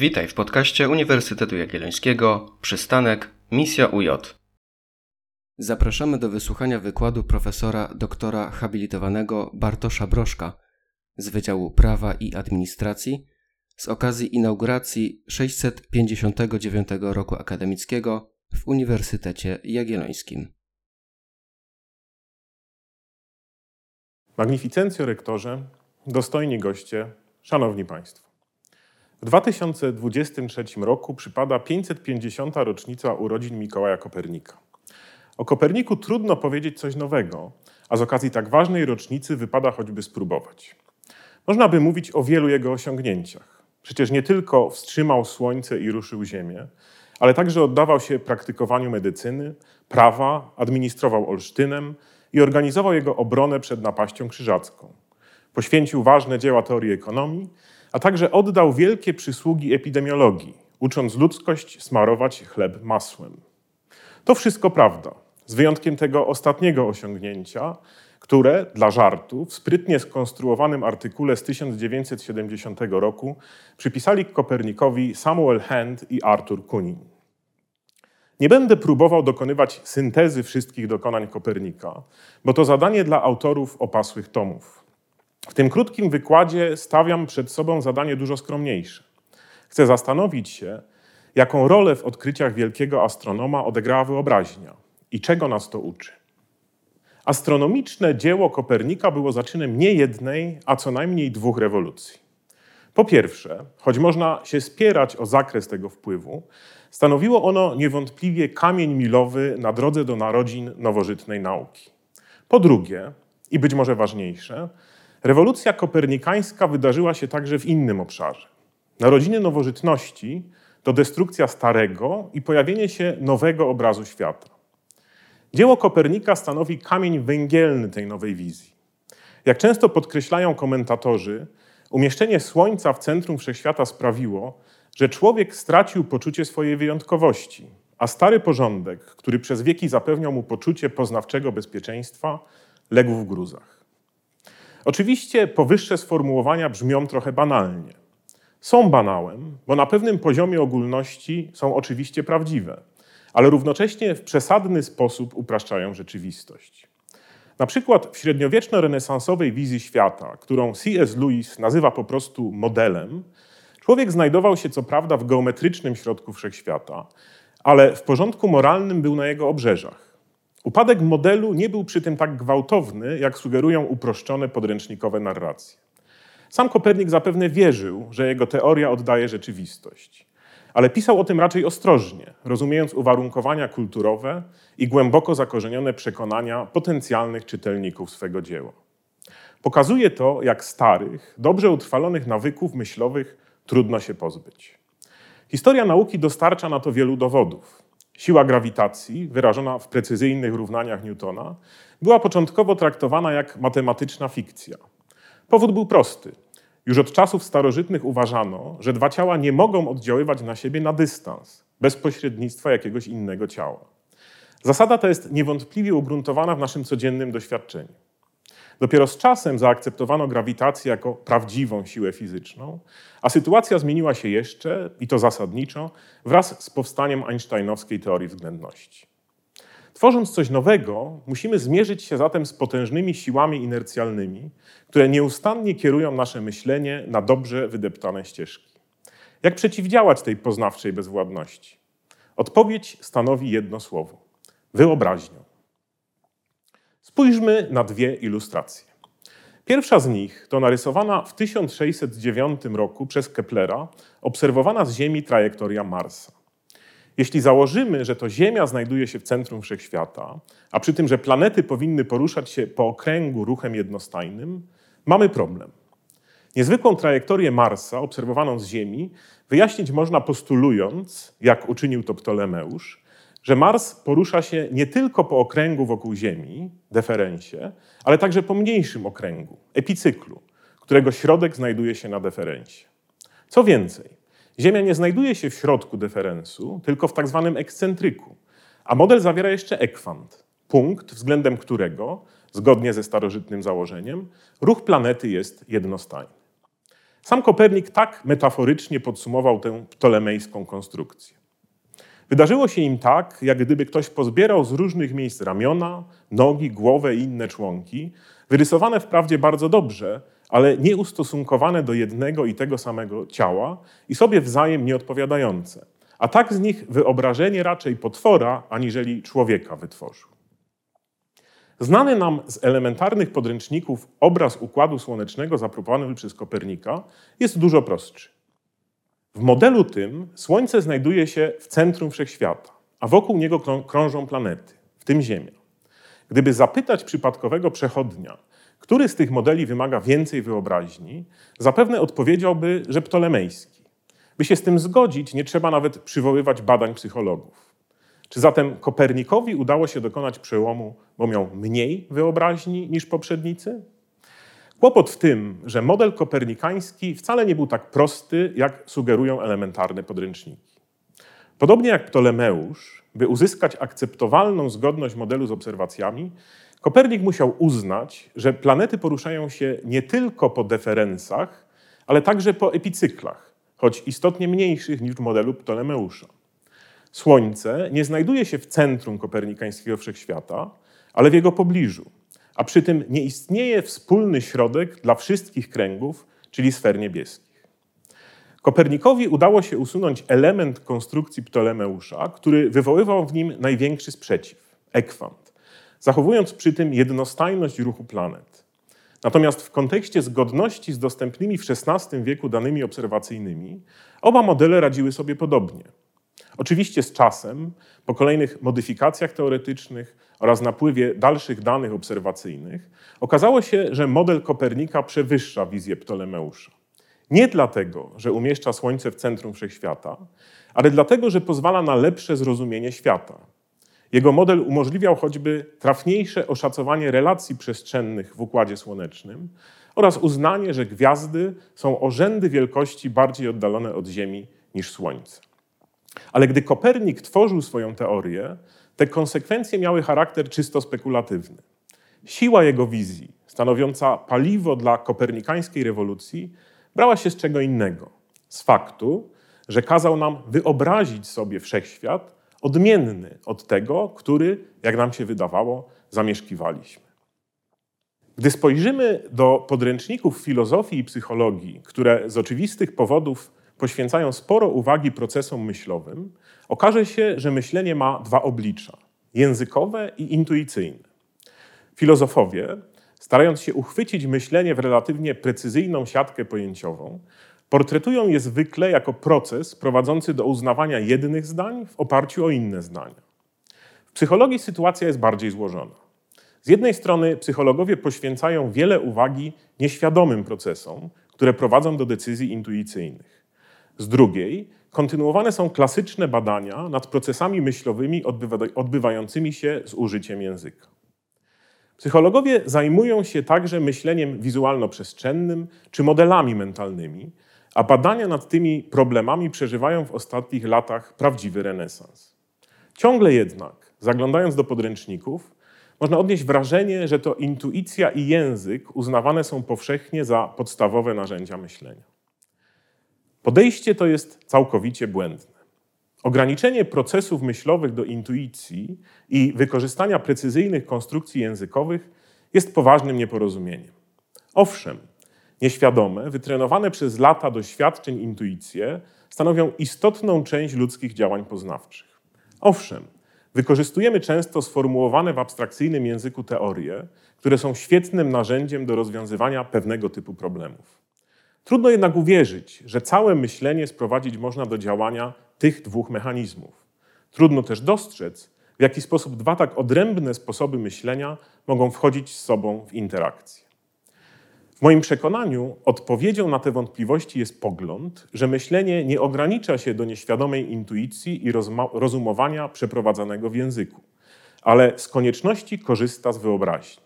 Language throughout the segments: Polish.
Witaj w podcaście Uniwersytetu Jagiellońskiego Przystanek Misja UJ. Zapraszamy do wysłuchania wykładu profesora doktora habilitowanego Bartosza Broszka z Wydziału Prawa i Administracji z okazji inauguracji 659 roku akademickiego w Uniwersytecie Jagiellońskim. Magnificencjo rektorze, dostojni goście, szanowni państwo. W 2023 roku przypada 550. rocznica urodzin Mikołaja Kopernika. O Koperniku trudno powiedzieć coś nowego, a z okazji tak ważnej rocznicy wypada choćby spróbować. Można by mówić o wielu jego osiągnięciach. Przecież nie tylko wstrzymał słońce i ruszył ziemię, ale także oddawał się praktykowaniu medycyny, prawa, administrował Olsztynem i organizował jego obronę przed napaścią krzyżacką. Poświęcił ważne dzieła teorii ekonomii a także oddał wielkie przysługi epidemiologii, ucząc ludzkość smarować chleb masłem. To wszystko prawda, z wyjątkiem tego ostatniego osiągnięcia, które dla żartu w sprytnie skonstruowanym artykule z 1970 roku przypisali Kopernikowi Samuel Hand i Arthur Kunin. Nie będę próbował dokonywać syntezy wszystkich dokonań Kopernika, bo to zadanie dla autorów opasłych tomów. W tym krótkim wykładzie stawiam przed sobą zadanie dużo skromniejsze. Chcę zastanowić się, jaką rolę w odkryciach wielkiego astronoma odegrała wyobraźnia i czego nas to uczy. Astronomiczne dzieło Kopernika było zaczynem nie jednej, a co najmniej dwóch rewolucji. Po pierwsze, choć można się spierać o zakres tego wpływu, stanowiło ono niewątpliwie kamień milowy na drodze do narodzin nowożytnej nauki. Po drugie, i być może ważniejsze, Rewolucja kopernikańska wydarzyła się także w innym obszarze. Narodziny nowożytności to destrukcja starego i pojawienie się nowego obrazu świata. Dzieło Kopernika stanowi kamień węgielny tej nowej wizji. Jak często podkreślają komentatorzy, umieszczenie Słońca w centrum wszechświata sprawiło, że człowiek stracił poczucie swojej wyjątkowości, a stary porządek, który przez wieki zapewniał mu poczucie poznawczego bezpieczeństwa, legł w gruzach. Oczywiście powyższe sformułowania brzmią trochę banalnie. Są banałem, bo na pewnym poziomie ogólności są oczywiście prawdziwe, ale równocześnie w przesadny sposób upraszczają rzeczywistość. Na przykład w średniowieczno-renesansowej wizji świata, którą C.S. Lewis nazywa po prostu modelem, człowiek znajdował się co prawda w geometrycznym środku wszechświata, ale w porządku moralnym był na jego obrzeżach. Upadek modelu nie był przy tym tak gwałtowny, jak sugerują uproszczone podręcznikowe narracje. Sam Kopernik zapewne wierzył, że jego teoria oddaje rzeczywistość, ale pisał o tym raczej ostrożnie, rozumiejąc uwarunkowania kulturowe i głęboko zakorzenione przekonania potencjalnych czytelników swego dzieła. Pokazuje to, jak starych, dobrze utrwalonych nawyków myślowych trudno się pozbyć. Historia nauki dostarcza na to wielu dowodów. Siła grawitacji, wyrażona w precyzyjnych równaniach Newtona, była początkowo traktowana jak matematyczna fikcja. Powód był prosty. Już od czasów starożytnych uważano, że dwa ciała nie mogą oddziaływać na siebie na dystans, bez pośrednictwa jakiegoś innego ciała. Zasada ta jest niewątpliwie ugruntowana w naszym codziennym doświadczeniu. Dopiero z czasem zaakceptowano grawitację jako prawdziwą siłę fizyczną, a sytuacja zmieniła się jeszcze, i to zasadniczo, wraz z powstaniem einsteinowskiej teorii względności. Tworząc coś nowego, musimy zmierzyć się zatem z potężnymi siłami inercjalnymi, które nieustannie kierują nasze myślenie na dobrze wydeptane ścieżki. Jak przeciwdziałać tej poznawczej bezwładności? Odpowiedź stanowi jedno słowo: wyobraźnią. Spójrzmy na dwie ilustracje. Pierwsza z nich to narysowana w 1609 roku przez Keplera obserwowana z Ziemi trajektoria Marsa. Jeśli założymy, że to Ziemia znajduje się w centrum wszechświata, a przy tym, że planety powinny poruszać się po okręgu ruchem jednostajnym, mamy problem. Niezwykłą trajektorię Marsa, obserwowaną z Ziemi, wyjaśnić można postulując, jak uczynił to Ptolemeusz, że Mars porusza się nie tylko po okręgu wokół Ziemi, deferensie, ale także po mniejszym okręgu, epicyklu, którego środek znajduje się na deferensie. Co więcej, Ziemia nie znajduje się w środku deferensu, tylko w tak zwanym ekscentryku, a model zawiera jeszcze ekwant, punkt, względem którego, zgodnie ze starożytnym założeniem, ruch planety jest jednostajny. Sam Kopernik tak metaforycznie podsumował tę ptolemejską konstrukcję. Wydarzyło się im tak, jak gdyby ktoś pozbierał z różnych miejsc ramiona, nogi, głowę i inne członki, wyrysowane wprawdzie bardzo dobrze, ale nieustosunkowane do jednego i tego samego ciała i sobie wzajem nieodpowiadające. A tak z nich wyobrażenie raczej potwora, aniżeli człowieka wytworzył. Znany nam z elementarnych podręczników obraz układu słonecznego zaproponowany przez Kopernika jest dużo prostszy. W modelu tym Słońce znajduje się w centrum wszechświata, a wokół niego krążą planety, w tym Ziemia. Gdyby zapytać przypadkowego przechodnia, który z tych modeli wymaga więcej wyobraźni, zapewne odpowiedziałby, że ptolemejski. By się z tym zgodzić, nie trzeba nawet przywoływać badań psychologów. Czy zatem Kopernikowi udało się dokonać przełomu, bo miał mniej wyobraźni niż poprzednicy? Kłopot w tym, że model kopernikański wcale nie był tak prosty, jak sugerują elementarne podręczniki. Podobnie jak Ptolemeusz, by uzyskać akceptowalną zgodność modelu z obserwacjami, Kopernik musiał uznać, że planety poruszają się nie tylko po deferencach, ale także po epicyklach, choć istotnie mniejszych niż w modelu Ptolemeusza. Słońce nie znajduje się w centrum kopernikańskiego wszechświata, ale w jego pobliżu, a przy tym nie istnieje wspólny środek dla wszystkich kręgów, czyli sfer niebieskich. Kopernikowi udało się usunąć element konstrukcji Ptolemeusza, który wywoływał w nim największy sprzeciw ekwant, zachowując przy tym jednostajność ruchu planet. Natomiast w kontekście zgodności z dostępnymi w XVI wieku danymi obserwacyjnymi, oba modele radziły sobie podobnie. Oczywiście z czasem, po kolejnych modyfikacjach teoretycznych oraz napływie dalszych danych obserwacyjnych, okazało się, że model Kopernika przewyższa wizję Ptolemeusza. Nie dlatego, że umieszcza Słońce w centrum wszechświata, ale dlatego, że pozwala na lepsze zrozumienie świata. Jego model umożliwiał choćby trafniejsze oszacowanie relacji przestrzennych w układzie słonecznym oraz uznanie, że gwiazdy są o rzędy wielkości bardziej oddalone od Ziemi niż Słońce. Ale gdy Kopernik tworzył swoją teorię, te konsekwencje miały charakter czysto spekulatywny. Siła jego wizji, stanowiąca paliwo dla kopernikańskiej rewolucji, brała się z czego innego. Z faktu, że kazał nam wyobrazić sobie wszechświat odmienny od tego, który, jak nam się wydawało, zamieszkiwaliśmy. Gdy spojrzymy do podręczników filozofii i psychologii, które z oczywistych powodów poświęcają sporo uwagi procesom myślowym, okaże się, że myślenie ma dwa oblicza językowe i intuicyjne. Filozofowie, starając się uchwycić myślenie w relatywnie precyzyjną siatkę pojęciową, portretują je zwykle jako proces prowadzący do uznawania jednych zdań w oparciu o inne zdania. W psychologii sytuacja jest bardziej złożona. Z jednej strony psychologowie poświęcają wiele uwagi nieświadomym procesom, które prowadzą do decyzji intuicyjnych. Z drugiej, kontynuowane są klasyczne badania nad procesami myślowymi odbywającymi się z użyciem języka. Psychologowie zajmują się także myśleniem wizualno-przestrzennym czy modelami mentalnymi, a badania nad tymi problemami przeżywają w ostatnich latach prawdziwy renesans. Ciągle jednak, zaglądając do podręczników, można odnieść wrażenie, że to intuicja i język uznawane są powszechnie za podstawowe narzędzia myślenia. Podejście to jest całkowicie błędne. Ograniczenie procesów myślowych do intuicji i wykorzystania precyzyjnych konstrukcji językowych jest poważnym nieporozumieniem. Owszem, nieświadome, wytrenowane przez lata doświadczeń intuicje stanowią istotną część ludzkich działań poznawczych. Owszem, wykorzystujemy często sformułowane w abstrakcyjnym języku teorie, które są świetnym narzędziem do rozwiązywania pewnego typu problemów. Trudno jednak uwierzyć, że całe myślenie sprowadzić można do działania tych dwóch mechanizmów. Trudno też dostrzec, w jaki sposób dwa tak odrębne sposoby myślenia mogą wchodzić z sobą w interakcję. W moim przekonaniu odpowiedzią na te wątpliwości jest pogląd, że myślenie nie ogranicza się do nieświadomej intuicji i rozumowania przeprowadzanego w języku, ale z konieczności korzysta z wyobraźni.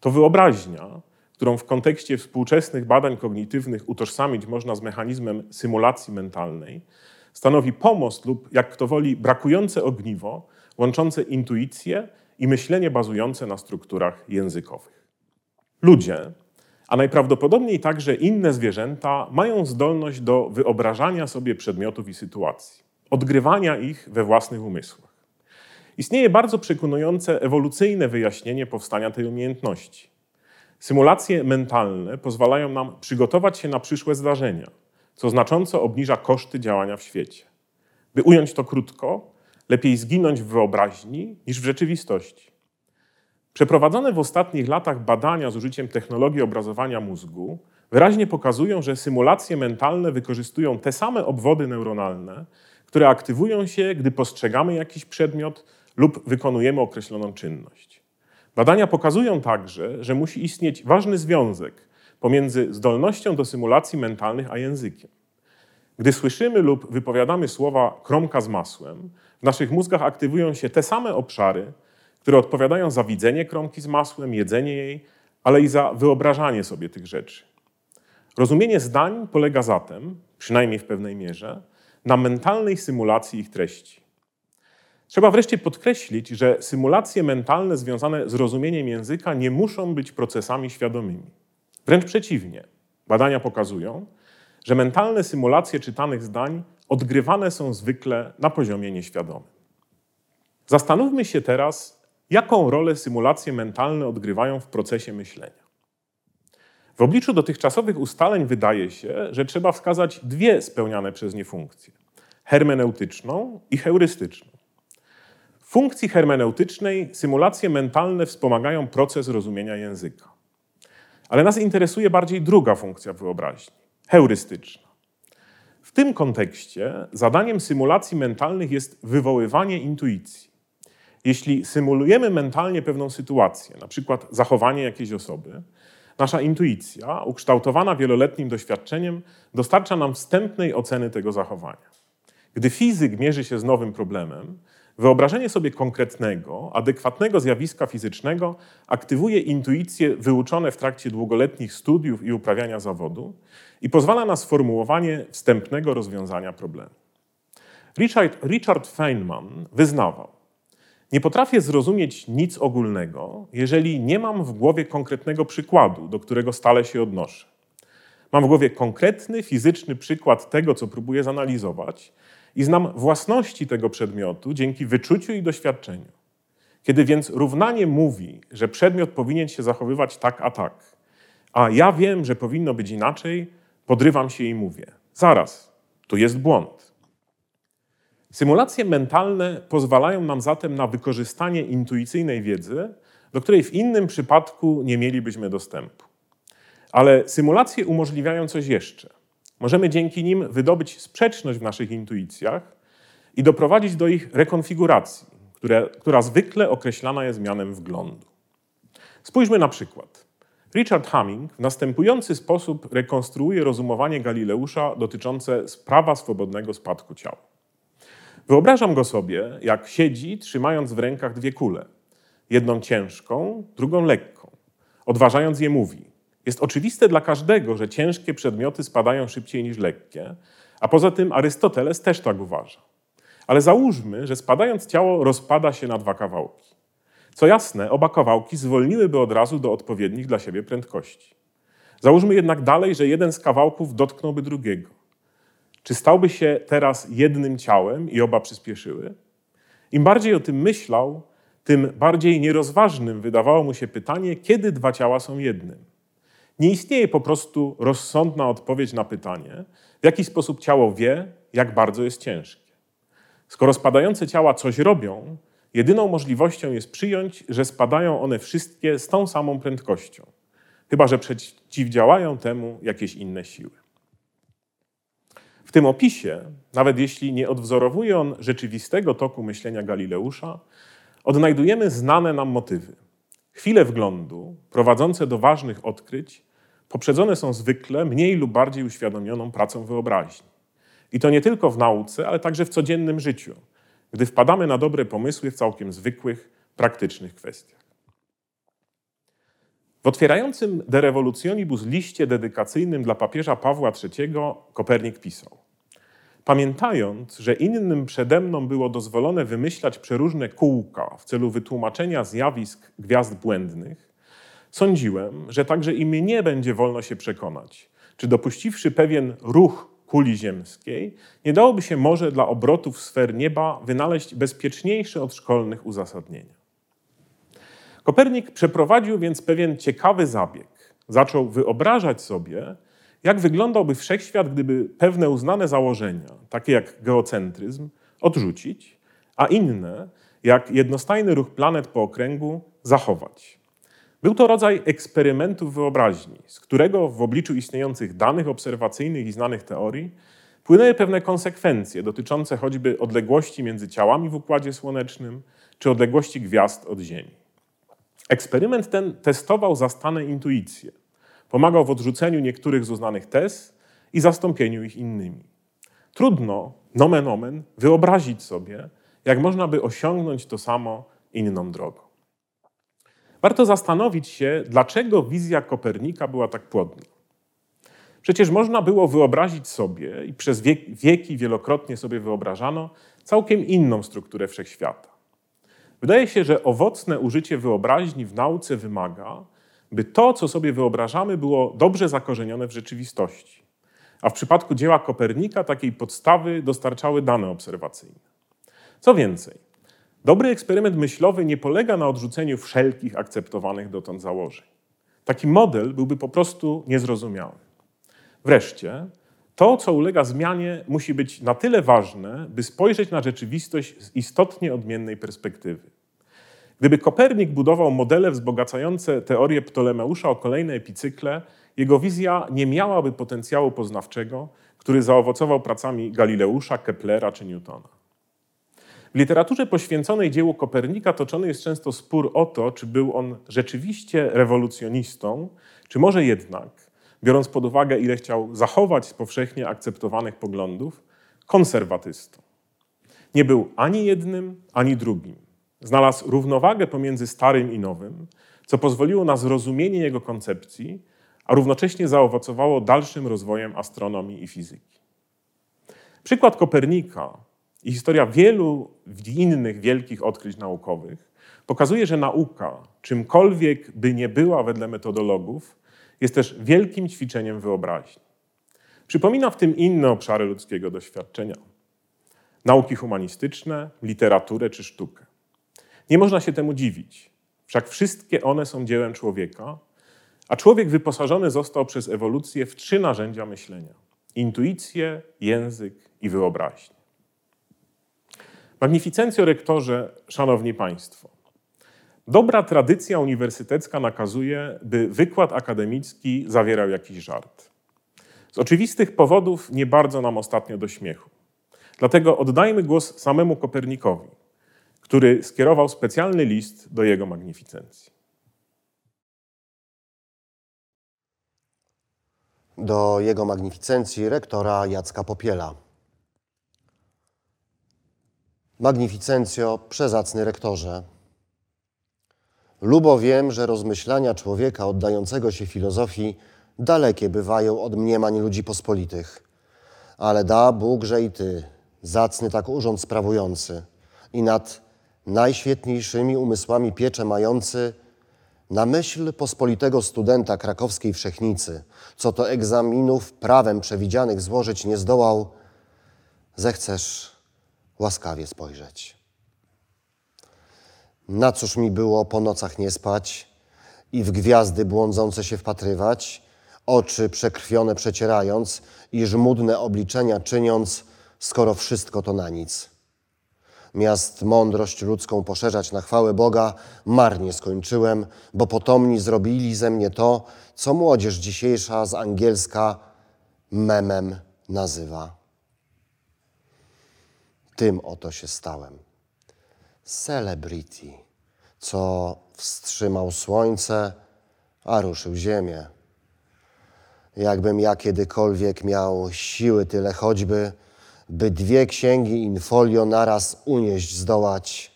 To wyobraźnia, którą w kontekście współczesnych badań kognitywnych utożsamić można z mechanizmem symulacji mentalnej, stanowi pomost lub, jak kto woli, brakujące ogniwo łączące intuicję i myślenie bazujące na strukturach językowych. Ludzie, a najprawdopodobniej także inne zwierzęta mają zdolność do wyobrażania sobie przedmiotów i sytuacji, odgrywania ich we własnych umysłach. Istnieje bardzo przekonujące ewolucyjne wyjaśnienie powstania tej umiejętności. Symulacje mentalne pozwalają nam przygotować się na przyszłe zdarzenia, co znacząco obniża koszty działania w świecie. By ująć to krótko, lepiej zginąć w wyobraźni niż w rzeczywistości. Przeprowadzone w ostatnich latach badania z użyciem technologii obrazowania mózgu wyraźnie pokazują, że symulacje mentalne wykorzystują te same obwody neuronalne, które aktywują się, gdy postrzegamy jakiś przedmiot lub wykonujemy określoną czynność. Badania pokazują także, że musi istnieć ważny związek pomiędzy zdolnością do symulacji mentalnych a językiem. Gdy słyszymy lub wypowiadamy słowa kromka z masłem, w naszych mózgach aktywują się te same obszary, które odpowiadają za widzenie kromki z masłem, jedzenie jej, ale i za wyobrażanie sobie tych rzeczy. Rozumienie zdań polega zatem, przynajmniej w pewnej mierze, na mentalnej symulacji ich treści. Trzeba wreszcie podkreślić, że symulacje mentalne związane z rozumieniem języka nie muszą być procesami świadomymi. Wręcz przeciwnie. Badania pokazują, że mentalne symulacje czytanych zdań odgrywane są zwykle na poziomie nieświadomym. Zastanówmy się teraz, jaką rolę symulacje mentalne odgrywają w procesie myślenia. W obliczu dotychczasowych ustaleń wydaje się, że trzeba wskazać dwie spełniane przez nie funkcje: hermeneutyczną i heurystyczną. Funkcji hermeneutycznej symulacje mentalne wspomagają proces rozumienia języka. Ale nas interesuje bardziej druga funkcja wyobraźni heurystyczna. W tym kontekście zadaniem symulacji mentalnych jest wywoływanie intuicji. Jeśli symulujemy mentalnie pewną sytuację, na przykład zachowanie jakiejś osoby, nasza intuicja, ukształtowana wieloletnim doświadczeniem, dostarcza nam wstępnej oceny tego zachowania. Gdy fizyk mierzy się z nowym problemem, wyobrażenie sobie konkretnego, adekwatnego zjawiska fizycznego aktywuje intuicje wyuczone w trakcie długoletnich studiów i uprawiania zawodu i pozwala na sformułowanie wstępnego rozwiązania problemu. Richard, Richard Feynman wyznawał, nie potrafię zrozumieć nic ogólnego, jeżeli nie mam w głowie konkretnego przykładu, do którego stale się odnoszę. Mam w głowie konkretny, fizyczny przykład tego, co próbuję zanalizować i znam własności tego przedmiotu dzięki wyczuciu i doświadczeniu. Kiedy więc równanie mówi, że przedmiot powinien się zachowywać tak a tak, a ja wiem, że powinno być inaczej, podrywam się i mówię: zaraz, tu jest błąd. Symulacje mentalne pozwalają nam zatem na wykorzystanie intuicyjnej wiedzy, do której w innym przypadku nie mielibyśmy dostępu. Ale symulacje umożliwiają coś jeszcze. Możemy dzięki nim wydobyć sprzeczność w naszych intuicjach i doprowadzić do ich rekonfiguracji, które, która zwykle określana jest mianem wglądu. Spójrzmy na przykład. Richard Hamming w następujący sposób rekonstruuje rozumowanie Galileusza dotyczące prawa swobodnego spadku ciała. Wyobrażam go sobie, jak siedzi, trzymając w rękach dwie kule. Jedną ciężką, drugą lekką. Odważając je mówi: Jest oczywiste dla każdego, że ciężkie przedmioty spadają szybciej niż lekkie, a poza tym Arystoteles też tak uważa. Ale załóżmy, że spadając ciało rozpada się na dwa kawałki. Co jasne, oba kawałki zwolniłyby od razu do odpowiednich dla siebie prędkości. Załóżmy jednak dalej, że jeden z kawałków dotknąłby drugiego. Czy stałby się teraz jednym ciałem i oba przyspieszyły? Im bardziej o tym myślał, tym bardziej nierozważnym wydawało mu się pytanie, kiedy dwa ciała są jednym. Nie istnieje po prostu rozsądna odpowiedź na pytanie, w jaki sposób ciało wie, jak bardzo jest ciężkie. Skoro spadające ciała coś robią, Jedyną możliwością jest przyjąć, że spadają one wszystkie z tą samą prędkością, chyba że przeciwdziałają temu jakieś inne siły. W tym opisie, nawet jeśli nie odwzorowuje on rzeczywistego toku myślenia Galileusza, odnajdujemy znane nam motywy. Chwile wglądu, prowadzące do ważnych odkryć, poprzedzone są zwykle mniej lub bardziej uświadomioną pracą wyobraźni. I to nie tylko w nauce, ale także w codziennym życiu gdy wpadamy na dobre pomysły w całkiem zwykłych, praktycznych kwestiach. W otwierającym De Revolutionibus liście dedykacyjnym dla papieża Pawła III Kopernik pisał: Pamiętając, że innym przede mną było dozwolone wymyślać przeróżne kółka w celu wytłumaczenia zjawisk gwiazd błędnych, sądziłem, że także i mnie będzie wolno się przekonać, czy dopuściwszy pewien ruch kuli ziemskiej, nie dałoby się może dla obrotów sfer nieba wynaleźć bezpieczniejsze od szkolnych uzasadnienia. Kopernik przeprowadził więc pewien ciekawy zabieg. Zaczął wyobrażać sobie, jak wyglądałby wszechświat, gdyby pewne uznane założenia, takie jak geocentryzm, odrzucić, a inne, jak jednostajny ruch planet po okręgu, zachować. Był to rodzaj eksperymentu wyobraźni, z którego w obliczu istniejących danych obserwacyjnych i znanych teorii płynęły pewne konsekwencje dotyczące choćby odległości między ciałami w Układzie Słonecznym czy odległości gwiazd od Ziemi. Eksperyment ten testował zastane intuicje, pomagał w odrzuceniu niektórych z uznanych tez i zastąpieniu ich innymi. Trudno, nomen omen, wyobrazić sobie, jak można by osiągnąć to samo inną drogą. Warto zastanowić się, dlaczego wizja Kopernika była tak płodna. Przecież można było wyobrazić sobie, i przez wieki wielokrotnie sobie wyobrażano, całkiem inną strukturę wszechświata. Wydaje się, że owocne użycie wyobraźni w nauce wymaga, by to, co sobie wyobrażamy, było dobrze zakorzenione w rzeczywistości. A w przypadku dzieła Kopernika takiej podstawy dostarczały dane obserwacyjne. Co więcej, dobry eksperyment myślowy nie polega na odrzuceniu wszelkich akceptowanych dotąd założeń. Taki model byłby po prostu niezrozumiały. Wreszcie, to, co ulega zmianie, musi być na tyle ważne, by spojrzeć na rzeczywistość z istotnie odmiennej perspektywy. Gdyby Kopernik budował modele wzbogacające teorię Ptolemeusza o kolejne epicykle, jego wizja nie miałaby potencjału poznawczego, który zaowocował pracami Galileusza, Keplera czy Newtona. W literaturze poświęconej dziełu Kopernika toczony jest często spór o to, czy był on rzeczywiście rewolucjonistą, czy może jednak, biorąc pod uwagę, ile chciał zachować z powszechnie akceptowanych poglądów, konserwatystą. Nie był ani jednym, ani drugim. Znalazł równowagę pomiędzy starym i nowym, co pozwoliło na zrozumienie jego koncepcji, a równocześnie zaowocowało dalszym rozwojem astronomii i fizyki. Przykład Kopernika i historia wielu innych wielkich odkryć naukowych pokazuje, że nauka, czymkolwiek by nie była wedle metodologów, jest też wielkim ćwiczeniem wyobraźni. Przypomina w tym inne obszary ludzkiego doświadczenia. Nauki humanistyczne, literaturę czy sztukę. Nie można się temu dziwić, wszak wszystkie one są dziełem człowieka, a człowiek wyposażony został przez ewolucję w trzy narzędzia myślenia: intuicję, język i wyobraźnię. Magnificencjo rektorze, szanowni państwo, dobra tradycja uniwersytecka nakazuje, by wykład akademicki zawierał jakiś żart. Z oczywistych powodów nie bardzo nam ostatnio do śmiechu. Dlatego oddajmy głos samemu Kopernikowi, który skierował specjalny list do jego magnificencji. Do jego magnificencji rektora Jacka Popiela. Magnificencjo, przezacny rektorze. Lubo wiem, że rozmyślania człowieka oddającego się filozofii dalekie bywają od mniemań ludzi pospolitych. Ale da Bóg, że i ty, zacny tak urząd sprawujący i nad najświetniejszymi umysłami piecze mający, na myśl pospolitego studenta krakowskiej wszechnicy, co to egzaminów prawem przewidzianych złożyć nie zdołał, zechcesz łaskawie spojrzeć. Na cóż mi było po nocach nie spać i w gwiazdy błądzące się wpatrywać, oczy przekrwione przecierając i żmudne obliczenia czyniąc, skoro wszystko to na nic. Miast mądrość ludzką poszerzać na chwałę Boga, marnie skończyłem, bo potomni zrobili ze mnie to, co młodzież dzisiejsza z angielska memem nazywa. Tym oto się stałem. Celebrity, co wstrzymał słońce, a ruszył ziemię. Jakbym ja kiedykolwiek miał siły tyle choćby, by dwie księgi infolio naraz unieść zdołać.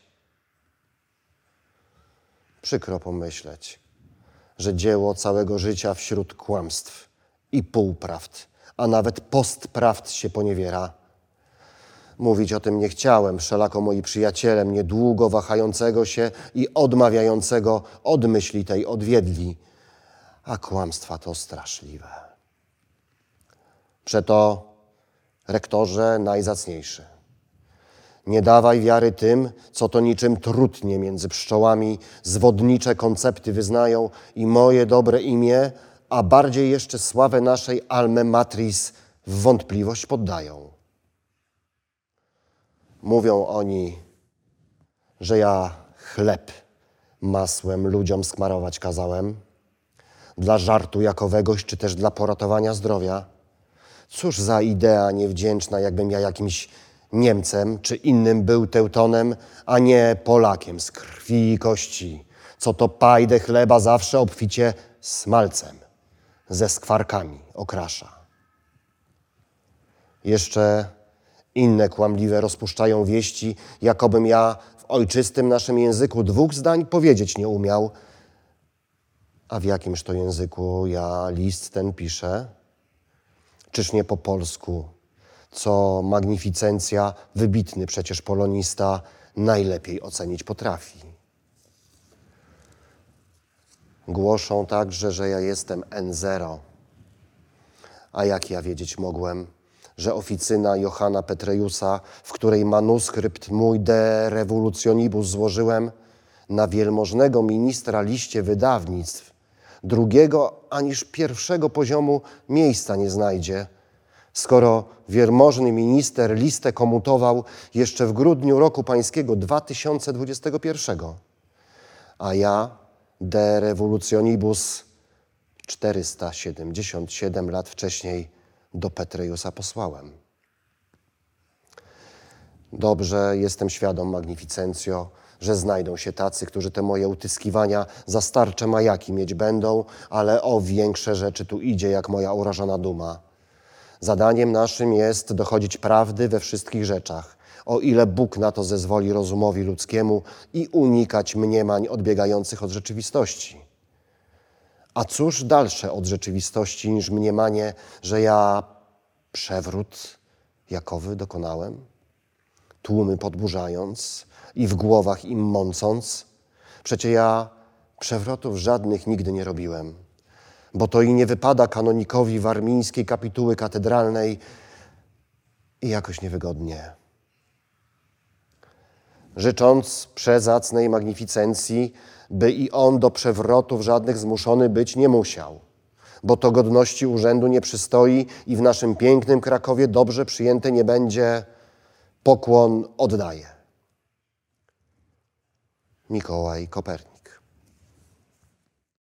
Przykro pomyśleć, że dzieło całego życia wśród kłamstw i półprawd, a nawet postprawd się poniewiera. Mówić o tym nie chciałem, wszelako moi przyjaciele mnie długo wahającego się i odmawiającego od myśli tej odwiedli, a kłamstwa to straszliwe. Przeto, rektorze najzacniejszy, nie dawaj wiary tym, co to niczym trutnie między pszczołami zwodnicze koncepty wyznają i moje dobre imię, a bardziej jeszcze sławę naszej alme matris w wątpliwość poddają. Mówią oni, że ja chleb masłem ludziom skmarować kazałem, dla żartu jakowegoś, czy też dla poratowania zdrowia. Cóż za idea niewdzięczna, jakbym ja jakimś Niemcem czy innym był Teutonem, a nie Polakiem z krwi i kości, co to pajdę chleba zawsze obficie smalcem, ze skwarkami okrasza. Jeszcze inne kłamliwe rozpuszczają wieści, jakobym ja w ojczystym naszym języku dwóch zdań powiedzieć nie umiał. A w jakimż to języku ja list ten piszę? Czyż nie po polsku, co magnificencja, wybitny przecież polonista, najlepiej ocenić potrafi. Głoszą także, że ja jestem N0. A jak ja wiedzieć mogłem, że oficyna Johanna Petrejusa, w której manuskrypt mój de revolutionibus złożyłem, na wielmożnego ministra liście wydawnictw, drugiego aniż pierwszego poziomu miejsca nie znajdzie, skoro wielmożny minister listę komutował jeszcze w grudniu roku pańskiego 2021, a ja de revolutionibus 477 lat wcześniej do Petrejusa posłałem. Dobrze jestem świadom, magnificencjo, że znajdą się tacy, którzy te moje utyskiwania za starcze majaki mieć będą, ale o większe rzeczy tu idzie, jak moja urażona duma. Zadaniem naszym jest dochodzić prawdy we wszystkich rzeczach, o ile Bóg na to zezwoli rozumowi ludzkiemu i unikać mniemań odbiegających od rzeczywistości. A cóż dalsze od rzeczywistości niż mniemanie, że ja przewrót jakowy dokonałem? Tłumy podburzając i w głowach im mącąc? Przecie ja przewrotów żadnych nigdy nie robiłem, bo to i nie wypada kanonikowi warmińskiej kapituły katedralnej i jakoś niewygodnie. Życząc przezacnej magnificencji, by i on do przewrotów żadnych zmuszony być nie musiał, bo to godności urzędu nie przystoi i w naszym pięknym Krakowie dobrze przyjęte nie będzie, pokłon oddaje. Mikołaj Kopernik.